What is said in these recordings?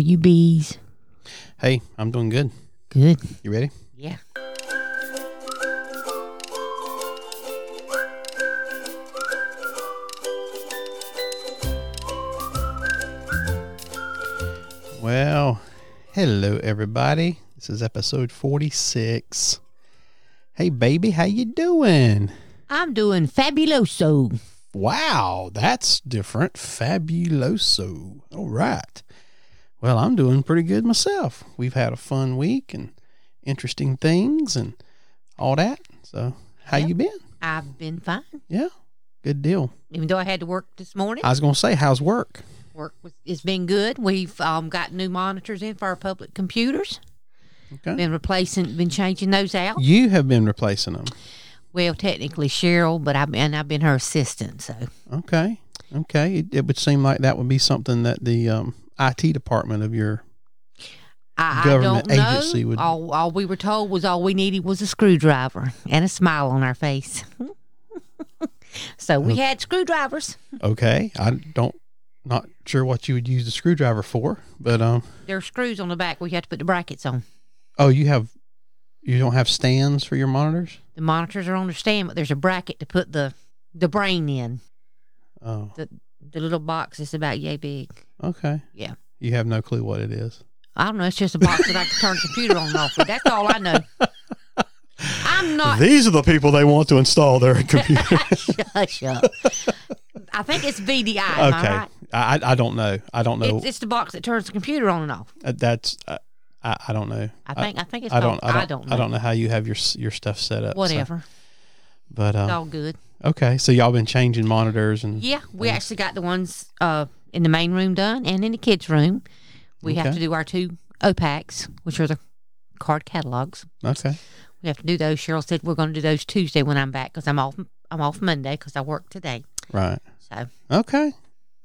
you bees? Hey, I'm doing good. Good. You ready? Yeah. Well, hello everybody. This is episode 46. Hey baby, how you doing? I'm doing fabuloso. Wow, that's different. Fabuloso. All right. Well, I'm doing pretty good myself. We've had a fun week and interesting things and all that. So, how Yep. you been? I've been fine, Yeah. Good deal. even though I had to work this morning. I was going to say how's work? Work was, it's been good. We've um, got new monitors in for our public computers. Okay. Been replacing, been changing those out. You have been replacing them. Well, technically Cheryl, but I've been I've been her assistant. So Okay. Okay. It, it would seem like that would be something that the um, IT department of your I, I Government don't know. agency would- All, all we were told was all we needed was a screwdriver and a smile on our face. so we had screwdrivers. okay. I don't not sure what you would use the screwdriver for, but um There are screws on the back. We have to put the brackets on. oh you have you don't have stands for your monitors? The monitors are on the stand, but there's a bracket to put the the brain in. Oh. The the little box is about yay big. Okay. Yeah. You have no clue what it is. I don't know. It's just a box that I can turn the computer on and off with. That's all I know. I'm not. These are the people they want to install their computer. Hush up. I think it's VDI. Am I okay. right? I I don't know. I don't know. It's, it's the box that turns the computer on and off. Uh, That's uh, I I don't know. I think. I, think it's. I don't, called- I don't. know. I don't know how you have your your stuff set up. so- Whatever. But It's uh, all good. okay, so y'all been changing monitors and Yeah, we actually got the ones uh, in the main room done and in the kids' room. We have to do our two OPACs, which are the card catalogs. okay. We have to do those. Cheryl said we're going to do those Tuesday when I'm back because I'm off. I'm off Monday because I work today. Right. So Okay.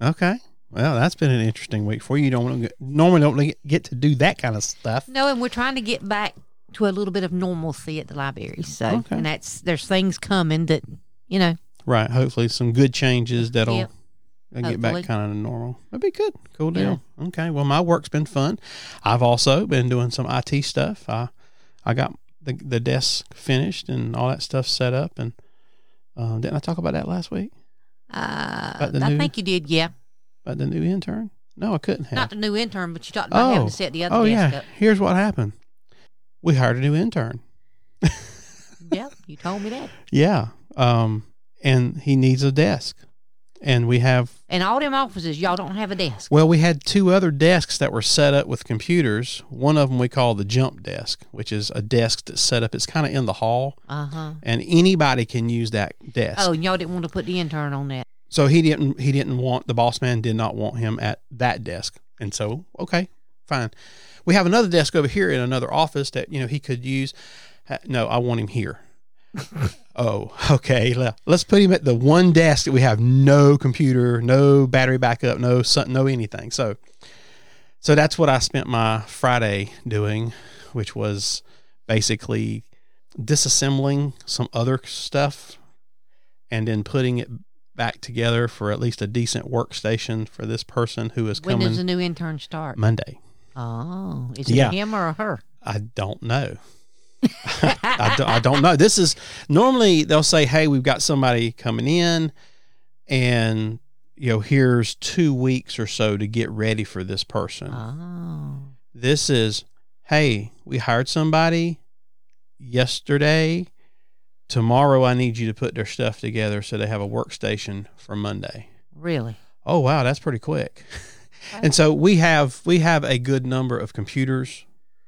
Okay. Well, that's been an interesting week for you. You don't get- normally don't get- get to do that kind of stuff. no, and we're trying to get back to a little bit of normalcy at the library. So Okay. and that's there's things coming that you know. Right. Hopefully, some good changes that'll Yep. Uh, get back kind of normal. That'd be good. Cool deal. Okay. Well, my work's been fun. I've also been doing some IT stuff. I I got the the desk finished and all that stuff set up. And uh, didn't I talk about that last week Uh, I new- think you did. Yeah, about the new intern? No, I couldn't have. not the new intern, but you talked about having to set the other oh desk yeah. up. Here's what happened. We hired a new intern. Yep, you told me that. Yeah. Um, and he needs a desk. And we have, And all them offices, y'all don't have a desk. well, we had two other desks that were set up with computers. One of them we call the jump desk, which is a desk that's set up. It's kind of in the hall, Uh huh. and anybody can use that desk. Oh, and y'all didn't want to put the intern on that. So he didn't. He didn't want the boss man did not want him at that desk, and so okay, fine. We have another desk over here in another office that you know he could use. Uh, No, I want him here. Oh, okay. Let's put him at the one desk that we have no computer, no battery backup, no no anything. So, so that's what I spent my Friday doing, which was basically disassembling some other stuff and then putting it back together for at least a decent workstation for this person who is When coming does the new intern start? Monday. Oh, is it Yeah. him or her? I don't know. I, don't, I don't know. This is normally they'll say, "Hey, we've got somebody coming in, and you know, here's two weeks or so to get ready for this person." Oh, This is, "Hey, we hired somebody yesterday. Tomorrow, I need you to put their stuff together so they have a workstation for Monday." really? Oh wow, that's pretty quick. and so we have we have a good number of computers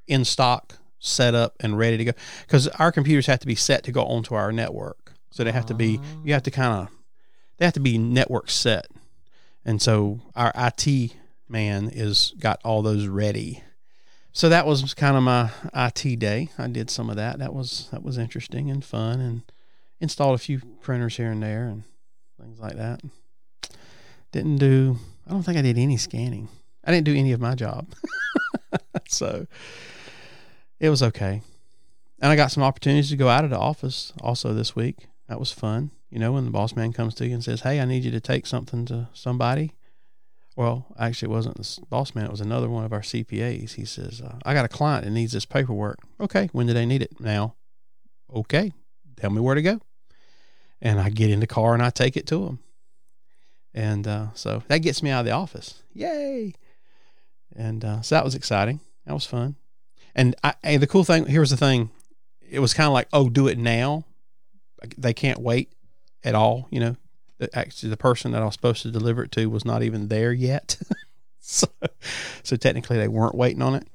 in stock, set up and ready to go because our computers have to be set to go onto our network. So they have to be you have to kind of they have to be network set. And so our IT man is got all those ready. So that was kind of my IT day. I did some of that. That was that was interesting and fun and installed a few printers here and there and things like that. Didn't do I don't think I did any scanning. I didn't do any of my job. so it was okay. And I got some opportunities to go out of the office also this week. That was fun. You know, when the boss man comes to you and says, Hey, I need you to take something to somebody Well, actually, it wasn't the boss man. It was another one of our CPAs. He says, uh, I got a client that needs this paperwork. Okay. When do they need it? Now. Okay. Tell me where to go. And I get in the car and I take it to him. And uh, so that gets me out of the office. Yay. And uh, so that was exciting. That was fun. And, I, and the cool thing here's the thing it was kind of like, oh, do it now. They can't wait at all. You know, actually, the person that I was supposed to deliver it to was not even there yet. so, so technically, they weren't waiting on it.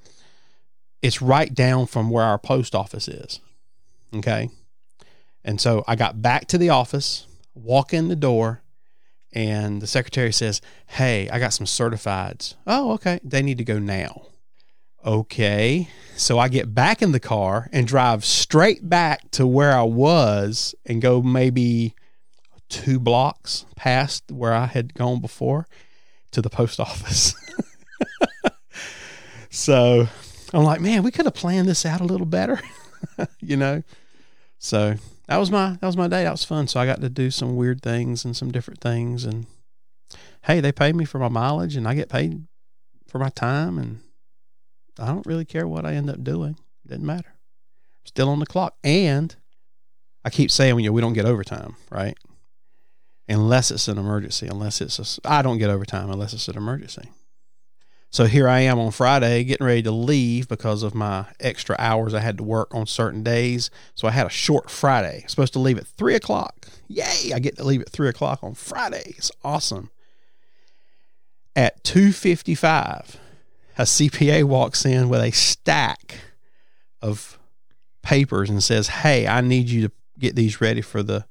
It's right down from where our post office is. Okay. And so I got back to the office, walk in the door, and the secretary says, Hey, I got some certifieds. Oh, okay. They need to go now. Okay. So I get back in the car and drive straight back to where I was and go maybe two blocks past where I had gone before to the post office. so I'm like, man, we could have planned this out a little better, you know? So that was my that was my day. That was fun. So I got to do some weird things and some different things and hey, they paid me for my mileage and I get paid for my time and I don't really care what I end up doing. It doesn't matter. I'm still on the clock. And I keep saying, you know, we don't get overtime, right? Unless it's an emergency. Unless it's I don't get overtime unless it's an emergency. So here I am on Friday getting ready to leave because of my extra hours I had to work on certain days. So I had a short Friday. I'm supposed to leave at three o'clock. Yay! I get to leave at three o'clock on Friday. It's awesome. At two fifty five, a CPA walks in with a stack of papers and says, "Hey, I need you to get these ready for the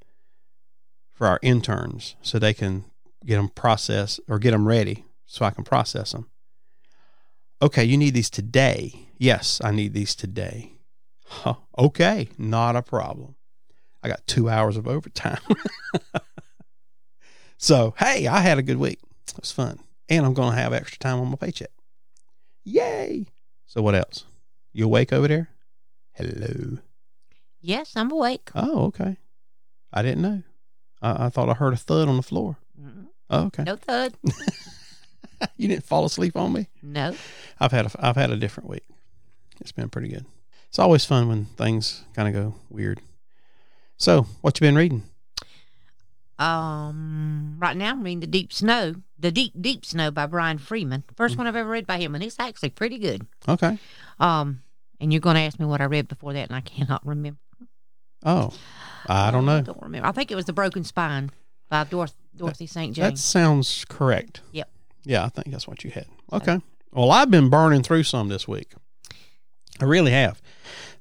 for our interns so they can get them processed or get them ready so I can process them." Okay, you need these today. Yes, I need these today. Huh, okay, not a problem. I got two hours of overtime. so, hey, I had a good week. It was fun. And I'm going to have extra time on my paycheck. Yay. So, what else? You awake over there? Hello. Yes, I'm awake. Oh, okay. I didn't know. I, I thought I heard a thud on the floor. Mm-mm. Oh, okay. No thud. you didn't fall asleep on me? No. I've had a I've had a different week. It's been pretty good. It's always fun when things kind of go weird. So, what you been reading? Um, right now I'm reading The Deep Snow, The Deep Deep Snow by Brian Freeman. First one I've ever read by him, and it's actually pretty good. Okay. Um, and you're going to ask me what I read before that, and I cannot remember. Oh, I don't I know. don't remember. I think it was The Broken Spine by Doroth- Dorothy St. James. That sounds correct. Yep. Yeah, I think that's what you had. Okay. Well, I've been burning through some this week. I really have.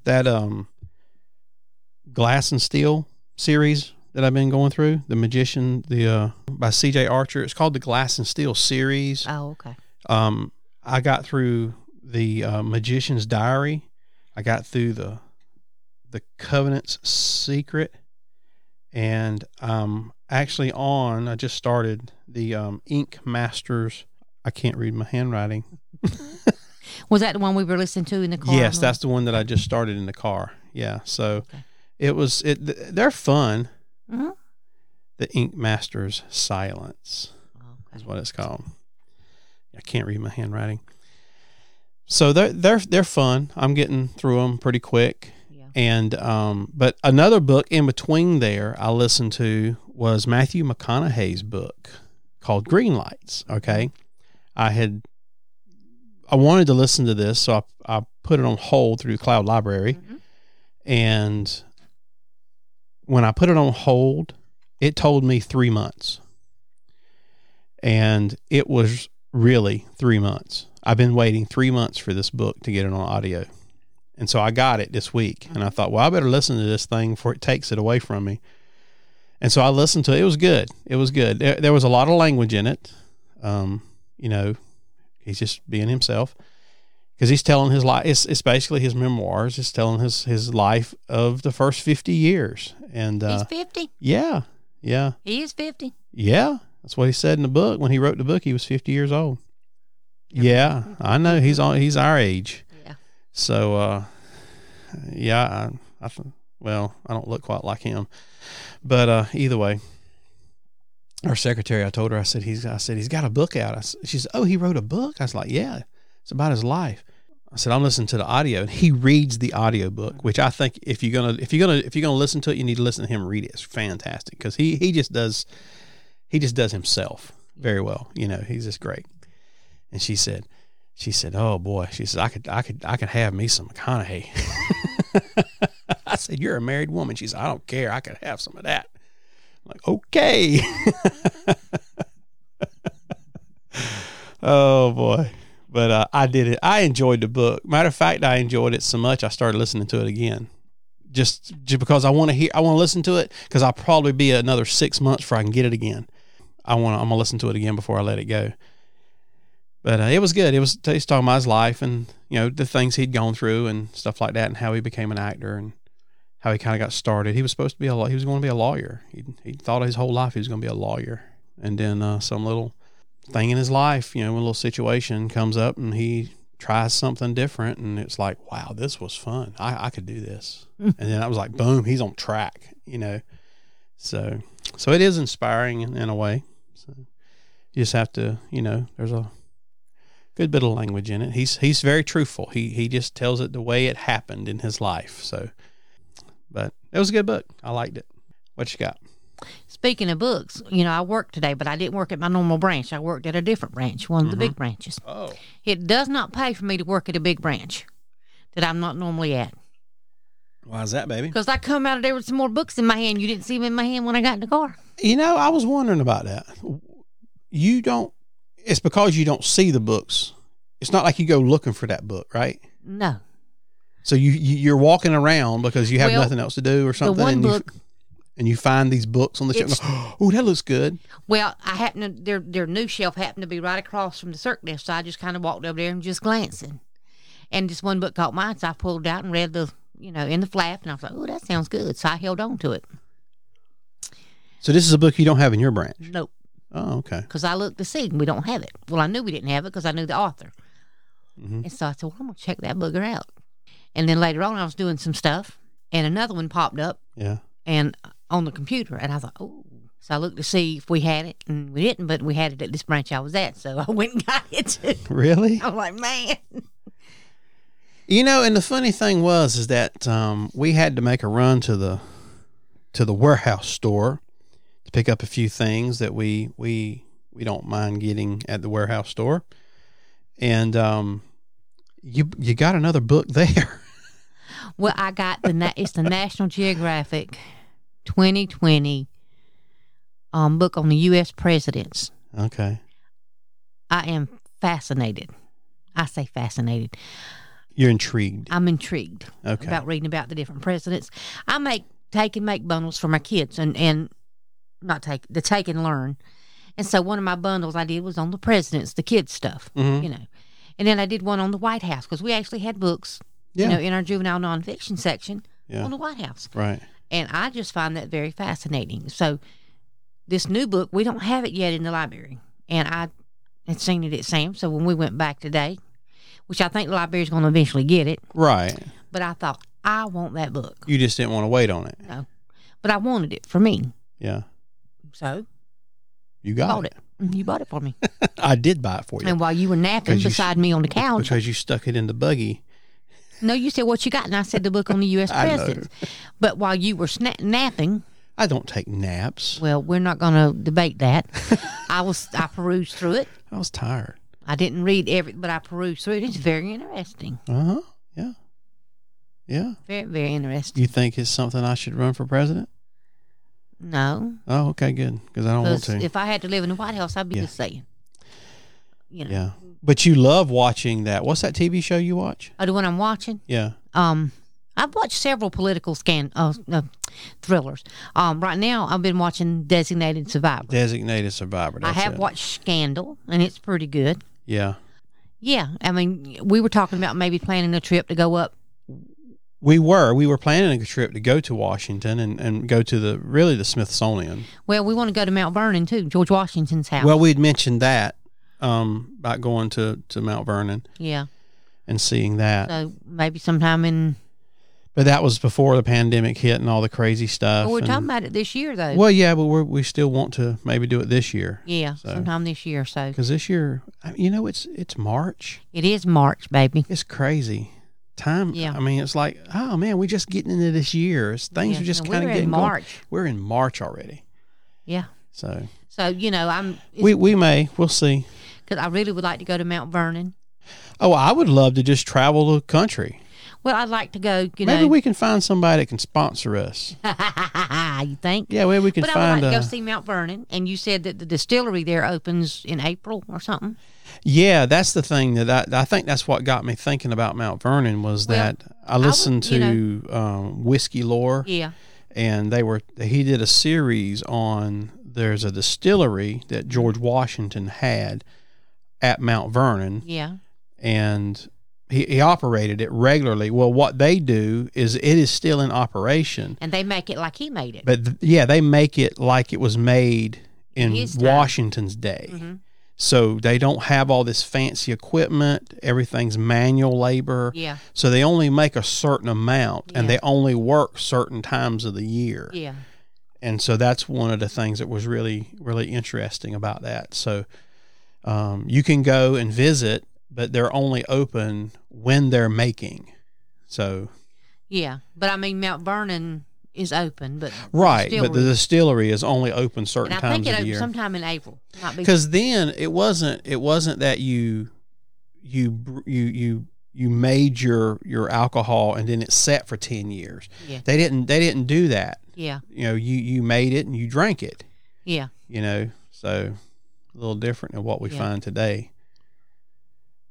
That um Glass and Steel series that I've been going through, The Magician, the uh by CJ Archer. It's called the Glass and Steel series. Oh, okay. Um, I got through the uh, Magician's Diary. I got through the the Convent's Secret, and um, actually on. I just started the um, Ink Masters. I can't read my handwriting. Was that the one we were listening to in the car? Yes, that's the one that I just started in the car. Yeah, so Okay. it was. It they're fun. Mhm. The Ink Masters Silence. Okay. is what it's called. I can't read my handwriting. So they're they're they're fun. I'm getting through them pretty quick. Yeah. And um, but another book in between there I listened to was Matthew McConaughey's book called Green Lights. Okay, I had I wanted to listen to this, so I I put it on hold through Cloud Library, Mhm. and when I put it on hold, it told me three months and it was really three months. I've been waiting three months for this book to get it on audio. And so I got it this week and I thought, well, I better listen to this thing before it takes it away from me. And so I listened to it. It was good. It was good. There, there was a lot of language in it. Um, you know, he's just being himself because he's telling his life. It's, it's basically his memoirs. It's telling his, his life of the first 50 years. And, uh, He's 50. yeah, yeah. He is 50. Yeah, that's what he said in the book. When he wrote the book, he was 50 years old. Yeah, I know he's on. He's our age. Yeah. So, uh, yeah, I, I, well, I don't look quite like him, but uh, either way. our secretary, I told her, I said, he's, I said, he's got a book out. I, she said, oh, he wrote a book. I was like, yeah, it's about his life. I said, I'm listening to the audio and he reads the audio book, which I think if you're to, if you're to, if you're to listen to it, you need to listen to him read it. It's fantastic. Cause he, he just does, he just does himself very well. You know, he's just great. And she said, she said, oh boy, she said, I could, I could, I could have me some McConaughey. I said, you're a married woman. She said, I don't care. I could have some of that. I'm like, okay. oh boy. But uh, I did it. I enjoyed the book. Matter of fact, I enjoyed it so much I started listening to it again. Just just because I want to hear, I want to listen to it because I'll probably be another six months before I can get it again. I want. I'm gonna listen to it again before I let it go. But uh, it was good. It was he's talking about his life and you know the things he'd gone through and stuff like that, and how he became an actor and how he kind of got started. He was supposed to be a. He was going to be a lawyer. He he thought his whole life he was going to be a lawyer, and then uh, some little thing in his life, you know, a little situation comes up, and he tries something different, and it's like, wow, this was fun. I I could do this, and then I was like, boom, he's on track, you know. So so it is inspiring in, in a way. So you just have to, you know, there's a good bit of language in it. He's he's very truthful. He he just tells it the way it happened in his life. So, but it was a good book. I liked it. What you got? Speaking of books, you know, I worked today, but I didn't work at my normal branch. I worked at a different branch, one of the big mm-hmm. branches. Oh, It does not pay for me to work at a big branch that I'm not normally at. why is that, baby? Because I come out of there with some more books in my hand. You didn't see them in my hand when I got in the car. You know, I was wondering about that. You don't. It's because you don't see the books. It's not like you go looking for that book, right? No. So you, you you're walking around because you have Well, nothing else to do or something, The one book- you and you find these books on the shelf. Oh, that looks good. Well, I happen to their their new shelf happened to be right across from the circ desk, so I just kind of walked over there and just glancing, and this one book caught my eye, so I pulled it out and read the you know in the flap, and I was like, oh, that sounds good, so I held on to it. So this is a book you don't have in your branch. Nope, Oh, okay. because I looked to see and we don't have it. Well, I knew we didn't have it because I knew the author, Mhm. and so I said, well, I'm gonna check that booger out. And then later on, I was doing some stuff, and another one popped up, Yeah. and on the computer, and I thought, oh. So I looked to see if we had it, and we didn't, but we had it at this branch I was at, so I went and got it. Really? I'm like, man. You know, and the funny thing was is that um, we had to make a run to the to the warehouse store to pick up a few things that we we we don't mind getting at the warehouse store, and um, you you got another book there. Well, I got the it's the National Geographic 2020 um, book on the U.S. presidents. okay, I am fascinated. I say fascinated. you're intrigued. I'm intrigued Okay, about reading about the different presidents. I make take and make bundles for my kids, and and not take the take and learn. And so one of my bundles I did was on the presidents, the kids stuff, Mhm. you know. And then I did one on the White House because we actually had books, yeah, you know, in our juvenile nonfiction section yeah, on the White House. right. And I just find that very fascinating. So, this new book, we don't have it yet in the library. And I had seen it at Sam's. So, when we went back today, which I think the library's going to eventually get it, Right. but I thought, I want that book. You just didn't want to wait on it. No. But I wanted it for me. Yeah, So, you got bought it. it. Mm, You bought it for me. I did buy it for you And while you were napping 'Cause you beside me on the couch, because you stuck it in the buggy. No, you said, What you got? And I said, The book on the U.S. Presidents. But while you were sna- napping, I don't take naps. well, we're not going to debate that. I was, I perused through it. I was tired. I didn't read every, but I perused through it. It's very interesting. Uh huh. Yeah. Yeah. Very, very interesting. You think it's something I should run for president? No, Oh, okay, good. Because I don't want to. if I had to live in the White House, I'd be Yeah. just saying. You know, yeah. But you love watching that. What's that TV show you watch? oh, the one I'm watching. Yeah. Um, I've watched several political scan uh, uh, thrillers. Um, right now I've been watching Designated Survivor. Designated Survivor. I have it. watched Scandal, and it's pretty good. Yeah. Yeah, I mean, we were talking about maybe planning a trip to go up. We were. We were planning a trip to go to Washington and, and go to the really the Smithsonian. Well, we want to go to Mount Vernon too, George Washington's house. Well, we'd mentioned that um, about going to, to Mount Vernon yeah, and seeing that. so maybe sometime in but that was before the pandemic hit and all the crazy stuff. Well, we're and- talking about it this year, though. well, yeah, but we're, we still want to maybe do it this year yeah, so- sometime this year. So because this year, you know, it's it's March. it is March, baby. It's crazy. Time. Yeah. I mean, it's like, oh man, we're just getting into this year. It's, things Yeah, are just kind of getting in going. March. We're in March already. Yeah. So So you know, I'm we we may we'll see. Because I really would like to go to Mount Vernon. Oh, I would love to just travel the country. Well, I'd like to go. You Maybe know, we can find somebody that can sponsor us. you think? Yeah, maybe we can But I would find like to go see Mount Vernon, and you said that the distillery there opens in April or something. Yeah, that's the thing that I, I think that's what got me thinking about Mount Vernon was Well, that I listened you to um, Whiskey Lore, Yeah, and they were he did a series on there's a distillery that George Washington had at Mount Vernon, yeah, and he, he operated it regularly. Well, what they do is it is still in operation, and they make it like he made it. but th- yeah, they make it like it was made in His time. Washington's day. Mhm. So they don't have all this fancy equipment. Everything's manual labor. Yeah, So they only make a certain amount and they only work certain times of the year. yeah, And so that's one of the things that was really, really interesting about that. So um, you can go and visit, but they're only open when they're making. So, yeah. But I mean, Mount Vernon is open, but right. But the distillery- is only open certain and I think it of the year. sometime in April. Because then it wasn't it wasn't that you you you you you made your your alcohol and then it sat for 10 years Yeah. they didn't they didn't do that yeah, you know you you made it and you drank it yeah, you know so a little different than what we Yeah. find today.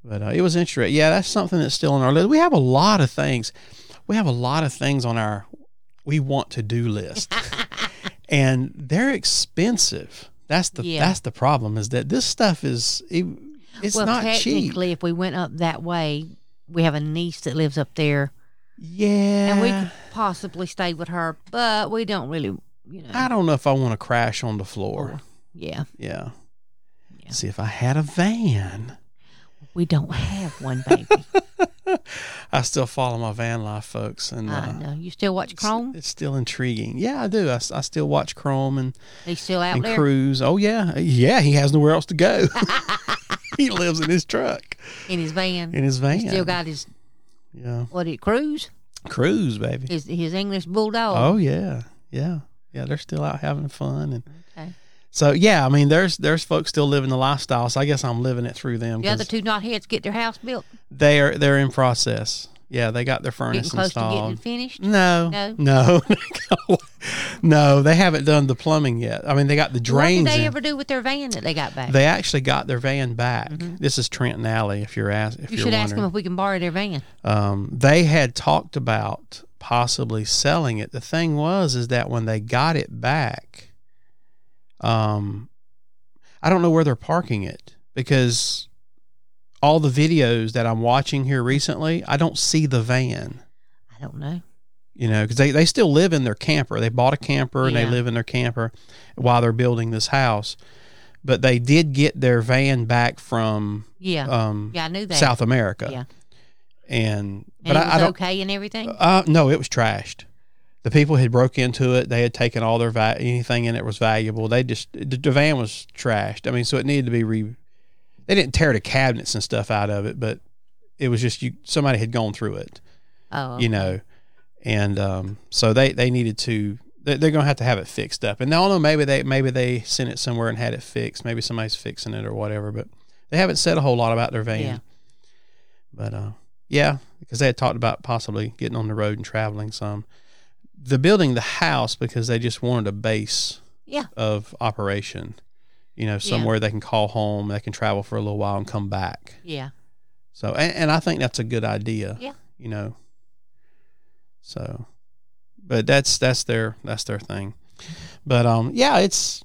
But uh, it was interesting yeah that's something that's still on our list. We have a lot of things we have a lot of things on our we want to do list. And they're expensive. That's the Yeah. that's the problem is that this stuff is it, it's well, not cheap. technically, if we went up that way, we have a niece that lives up there, yeah and we could possibly stay with her, but we don't really, you know. i don't know if i want to crash on the floor. Yeah, yeah. Yeah. see if i had a van we don't have one, baby. i still follow my van life folks and I uh, know. You still watch Chrome? It's, still intriguing. Yeah, I do. I still watch Chrome and, He's still out and there. Cruise. Oh yeah, yeah. He has nowhere else to go. he lives in his truck, in his van. in his van. He still got his yeah, what? It cruise Cruise, baby. his his English bulldog. Oh yeah, yeah, yeah. They're still out having fun, and. So yeah. I mean, there's there's folks still living the lifestyle. So I guess I'm living it through them. The other two knotheads get their house built. they are they're in process. Yeah, they got their Getting furnace close to getting installed. finished. No, No? no, no. They haven't done the plumbing yet. I mean, they got the drains. What did they in. ever do with their van that they got back? They actually got their van back. This is Trent and Allie. If you're ask, if Mm-hmm. you should ask them if we can borrow their van. um, they had talked about possibly selling it. The thing was, is that when they got it back, um, I don't know where they're parking it because all the videos that I'm watching here recently, I don't see the van. I don't know. You know, because they, they still live in their camper. They bought a camper and they live in their camper while they're building this house. But they did get their van back from Yeah, um, yeah, I knew that. South America. Yeah. And and but it I, I don't. okay and everything. Uh, no, it was trashed. The people had broke into it. They had taken all their va- anything in it was valuable. They just the, the van was trashed. I mean, so it needed to be re. They didn't tear the cabinets and stuff out of it, but it was just you. Somebody had gone through it, oh, you know, and um, so they they needed to. they- They're going to have to have it fixed up, and I don't know. Maybe they maybe they sent it somewhere and had it fixed. Maybe somebody's fixing it or whatever. But they haven't said a whole lot about their van. Yeah. But uh, yeah, because they had talked about possibly getting on the road and traveling some. The building the house because they just wanted a base yeah, of operation. You know, somewhere they can call home, they can travel for a little while and come back. yeah, So, and, and I think that's a good idea. Yeah. You know. So, but that's that's their that's their thing. But um, yeah, it's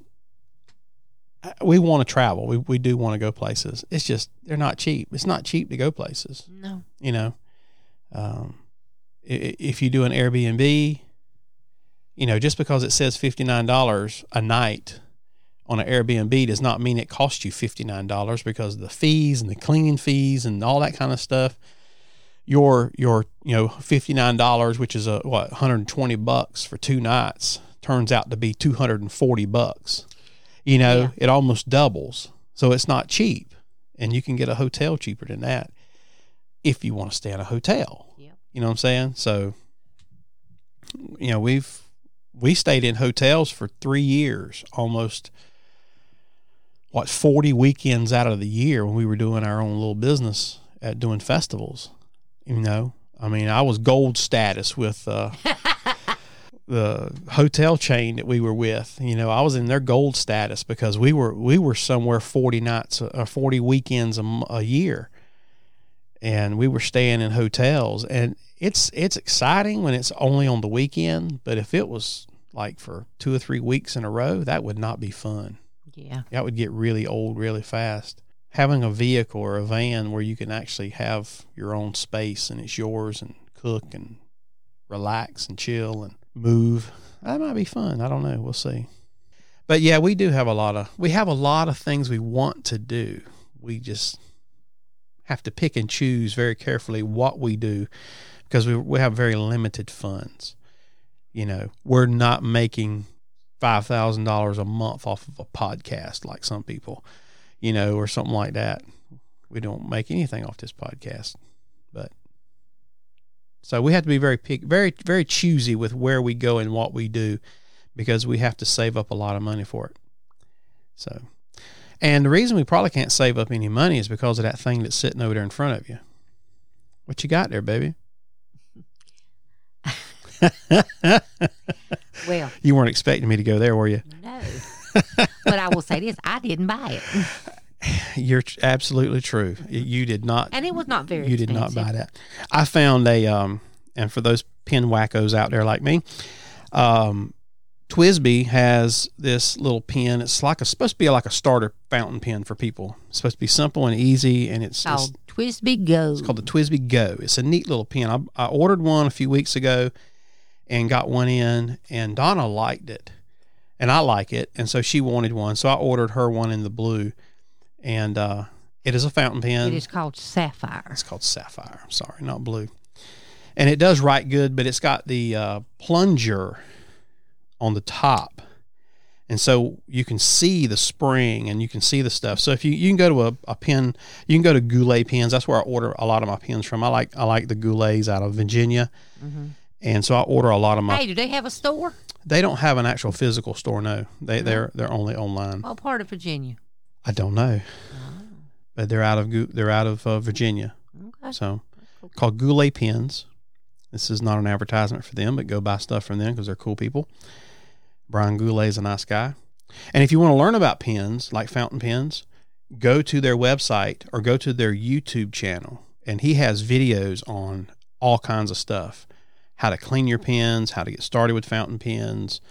we want to travel. We we do want to go places. It's just they're not cheap. It's not cheap to go places. no, You know, um, if you do an Airbnb, you know, just because it says fifty nine dollars a night on an Airbnb does not mean it costs you fifty nine dollars because of the fees and the cleaning fees and all that kind of stuff. your your you know fifty nine dollars, which is a what one hundred and twenty bucks for two nights, turns out to be two hundred and forty bucks. You know, Yeah. it almost doubles. So it's not cheap, and you can get a hotel cheaper than that if you want to stay in a hotel. Yep. You know what I'm saying? So, you know, we've we stayed in hotels for three years, almost what forty weekends out of the year when we were doing our own little business at doing festivals. You know, I mean, I was gold status with uh, the hotel chain that we were with. You know, I was in their gold status because we were we were somewhere forty nights or forty weekends a, a year, and we were staying in hotels. And it's it's exciting when it's only on the weekend, but if it was like for two or three weeks in a row, that would not be fun. Yeah. That would get really old really fast. Having a vehicle or a van where you can actually have your own space and it's yours and cook and relax and chill and move, that might be fun. I don't know. We'll see. But yeah, we do have a lot of we have a lot of things we want to do. We just have to pick and choose very carefully what we do because we we have very limited funds. You know, we're not making five thousand dollars a month off of a podcast like some people, you know, or something like that. We don't make anything off this podcast, but so we have to be very pick, very very choosy with where we go and what we do, because we have to save up a lot of money for it. So, and the reason we probably can't save up any money is because of that thing that's sitting over there in front of you. What you got there, baby? Well, You weren't expecting me to go there, were you? no. but I will say this: I didn't buy it, You're absolutely true. You did not. and it was not very. You did not buy that. I found a um, and for those pin wackos out there like me, um, TWSBI has this little pen. It's like a supposed to be like a starter fountain pen for people. It's supposed to be simple and easy, and it's, Called TWSBI Go. It's called the TWSBI Go. It's a neat little pen. I, I ordered one a few weeks ago and got one in, and Donna liked it, and I like it, and so she wanted one, so I ordered her one in the blue, and uh, it is a fountain pen. It is called Sapphire. It's called Sapphire. I'm sorry, not blue. And it does write good, but it's got the uh, plunger on the top. And so you can see the spring and you can see the stuff. So if you, you can go to a, a pen, you can go to Goulet pens. That's where I order a lot of my pens from. I like I like the Goulets out of Virginia. And so I order a lot of my Hey, do they have a store? they don't have an actual physical store, no. They they're they're only online. What part of Virginia? I don't know. But they're out of they're out of uh, Virginia. Okay. So, called Goulet Pens. This is not an advertisement for them, but go buy stuff from them because they're cool people. Brian Goulet is a nice guy. And if you want to learn about pens, like fountain pens, go to their website or go to their YouTube channel. And he has videos on all kinds of stuff how to clean your pens, how to get started with fountain pens,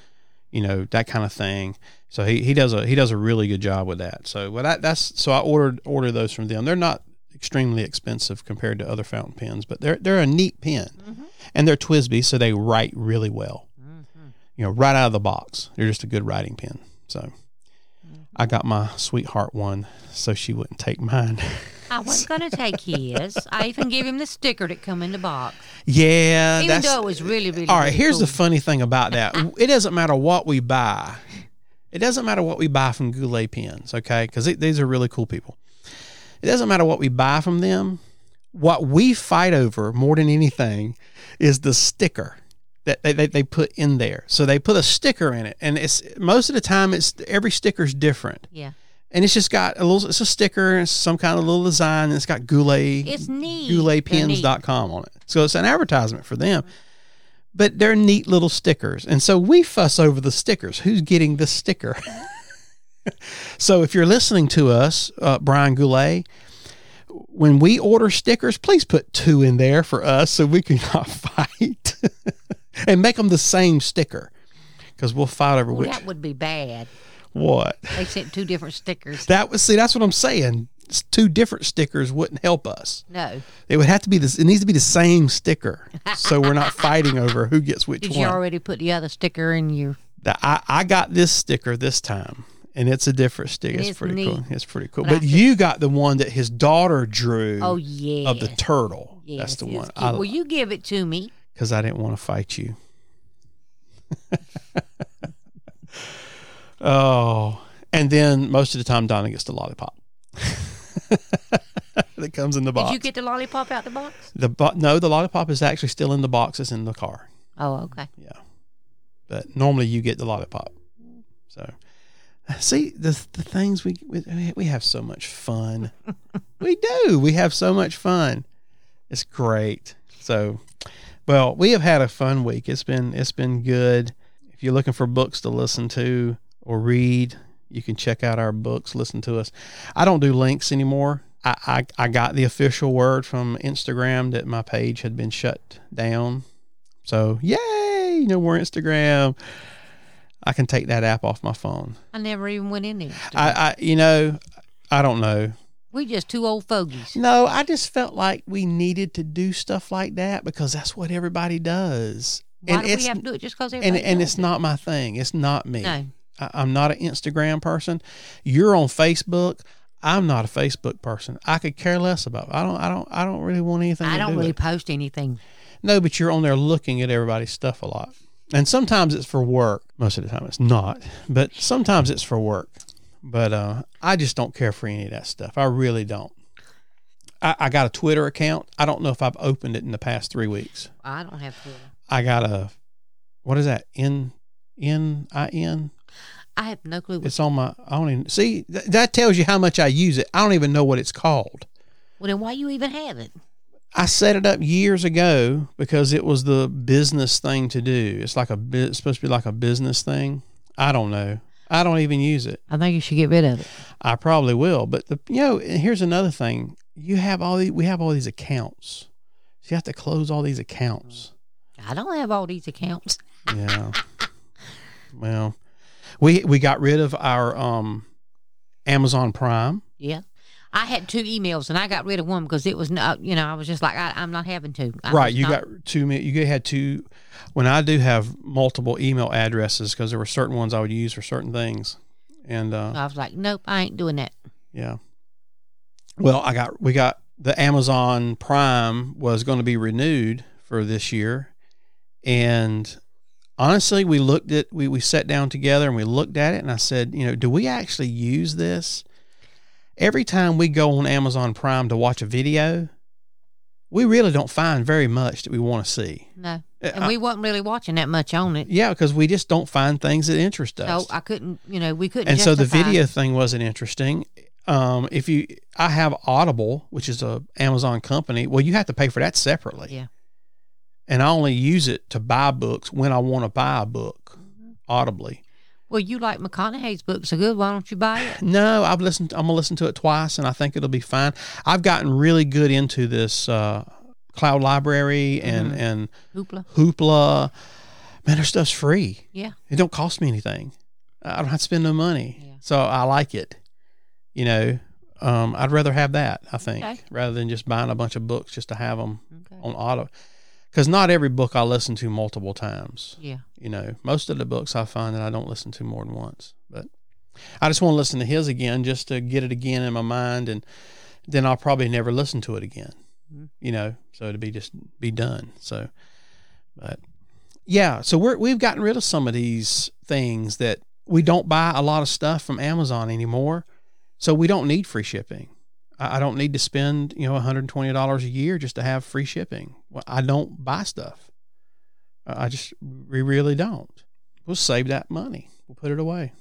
you know, that kind of thing. So he, he does a he does a really good job with that. So well that that's so I ordered order those from them. They're not extremely expensive compared to other fountain pens, but they're they're a neat pen, mm-hmm. and they're TWSBI, so they write really well. You know, right out of the box, they're just a good writing pen. So mm-hmm. I got my sweetheart one, so she wouldn't take mine. I wasn't going to take his. I even gave him the sticker that come in the box, yeah, even though it was really, really. all right. really Here's the funny thing about that: it doesn't matter what we buy. It doesn't matter what we buy from Goulet pens, okay? Because these are really cool people. It doesn't matter what we buy from them. What we fight over more than anything is the sticker that they, they, they put in there. So they put a sticker in it, and it's most of the time it's every sticker's different, Yeah, and it's just got a little. It's a sticker, it's some kind of little design, and it's got Goulet it's neat. Gouletpens.com on it. So it's an advertisement for them. But they're neat little stickers. And so we fuss over the stickers. Who's getting the sticker? so if you're listening to us, uh, Brian Goulet, when we order stickers, please put two in there for us so we can not and make them the same sticker because we'll fight over Well, which that would be bad. what. They sent two different stickers. That was see, that's what I'm saying. Two different stickers wouldn't help us. No, It would have to be this. It needs to be the same sticker, so we're not fighting over who gets which did one. you already put the other sticker in your? I, I got this sticker this time, and it's a different stick. It It's is pretty cool. It's pretty cool. But But think- you got the one that his daughter drew Oh yeah. of the turtle. Yes, That's the one. I Will you give it to me? Because I didn't want to fight you. oh, and then most of the time Donna gets the lollipop that comes in the box. Did you get the lollipop out the box? the bo- no, the lollipop is actually still in the box. It's in the car. Oh, okay. Yeah, but normally you get the lollipop. So, see the the things we we, we have so much fun. we do. We have so much fun. It's great. So, well, we have had a fun week. It's been it's been good. If you're looking for books to listen to or read, you can check out our books. Listen to us. I don't do links anymore. I, I, I got the official word from Instagram that my page had been shut down. So yay, no more Instagram. I can take that app off my phone. I never even went in there. I, I you know, I don't know. We just two old fogies. No, I just felt like we needed to do stuff like that because that's what everybody does. Why and do we it's have to do it just because and everybody and does it's it? not my thing. It's not me. No. I, I'm not an Instagram person. You're on Facebook. I'm not a Facebook person. I could care less about. It. I don't. I don't. I don't really want anything. I do really it. post anything. No, but you're on there looking at everybody's stuff a lot. And sometimes it's for work. Most of the time it's not. But sometimes it's for work. But uh, I just don't care for any of that stuff. I really don't. I, I got a Twitter account. I don't know if I've opened it in the past three weeks. I don't have Twitter. I got a what is that? N N I N. I have no clue. What, It's on my. I don't even see. Th- that tells you how much I use it. I don't even know what it's called. well, then why you even have it? I set it up years ago because it was the business thing to do. It's like a it's supposed to be like a business thing. I don't know. I don't even use it. I think you should get rid of it. I probably will. But the you know, here's another thing. You have all these. We have all these accounts. So you have to close all these accounts. I don't have all these accounts. Yeah. well, we we got rid of our um Amazon Prime. Yeah. I had two emails and I got rid of one because it was not, you know, I was just like, I, I'm not having to. I'm right. You not- got two. You had two. When I do have multiple email addresses, because there were certain ones I would use for certain things, and uh, I was like, nope, I ain't doing that. yeah. Well, I got we got the Amazon Prime was going to be renewed for this year, and honestly, we looked at we we sat down together and we looked at it, and I said, you know, do we actually use this? Every time we go on Amazon Prime to watch a video, we really don't find very much that we want to see. No. Uh, And we wasn't really watching that much on it. Yeah, because we just don't find things that interest us. So. I couldn't, you know, we couldn't. and so the video thing wasn't interesting. Um, if you, I have Audible, which is a Amazon company. Well, you have to pay for that separately. Yeah. And I only use it to buy books when I want to buy a book, audibly. Well, you like McConaughey's book so good. Why don't you buy it? No, I've listened. I'm gonna listen to it twice, and I think it'll be fine. I've gotten really good into this uh, cloud library and Mhm. and Hoopla. Hoopla. Man, their stuff's free. Yeah. It don't cost me anything. I don't have to spend no money. Yeah. So I like it. You know, um, I'd rather have that, I think, Okay. rather than just buying a bunch of books just to have them Okay. on auto. Because not every book I listen to multiple times. Yeah. You know, most of the books I find that I don't listen to more than once. But I just want to listen to his again just to get it again in my mind. And then I'll probably never listen to it again, Mhm. you know, so to be just be done. So, but yeah, so we're, we've gotten rid of some of these things that we don't buy a lot of stuff from Amazon anymore. So we don't need free shipping. I I don't need to spend, you know, $120 a year just to have free shipping. Well, I don't buy stuff. I I just, we really don't. We'll save that money. We'll put it away.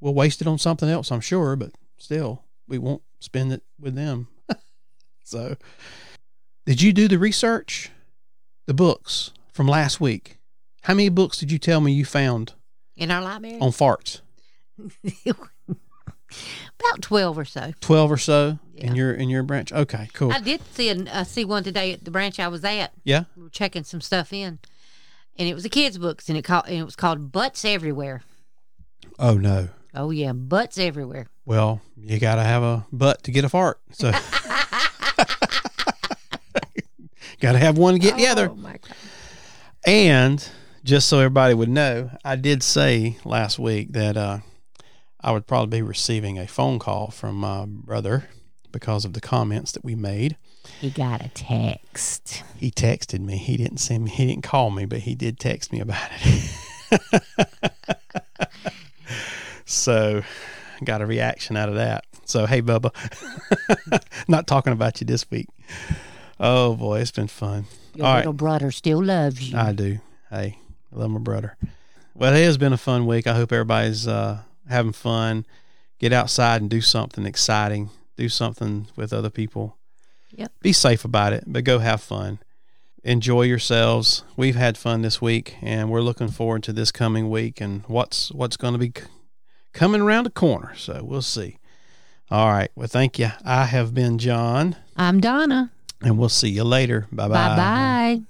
We'll waste it on something else, I'm sure, but still, we won't spend it with them. so, did you do the research? The books from last week. How many books did you tell me you found In our library? on farts? About 12 or so. 12 or so in your in your branch. Okay, cool. I did see a, uh, see one today at the branch I was at. yeah. We were checking some stuff in. And it was a kid's books and it called and it was called Butts Everywhere. Oh no. Oh yeah, butts everywhere. Well, you got to have a butt to get a fart. So got to have one to get the other. Oh my god. And just so everybody would know, I did say last week that uh, I would probably be receiving a phone call from my brother because of the comments that we made. He got a text. He texted me. He didn't send me. He didn't call me, but he did text me about it. so, got a reaction out of that. So, hey, Bubba, not talking about you this week. Oh boy, it's been fun. Your All right. little brother still loves you. I do. Hey, I love my brother. Well, it has been a fun week. I hope everybody's uh, having fun. Get outside and do something exciting. Do something with other people. Yep. Be safe about it, but go have fun. Enjoy yourselves. We've had fun this week, and we're looking forward to this coming week and what's what's going to be c- coming around the corner. So we'll see. All right. Well, thank you. I have been John, I'm Donna. and we'll see you later. Bye bye Bye bye.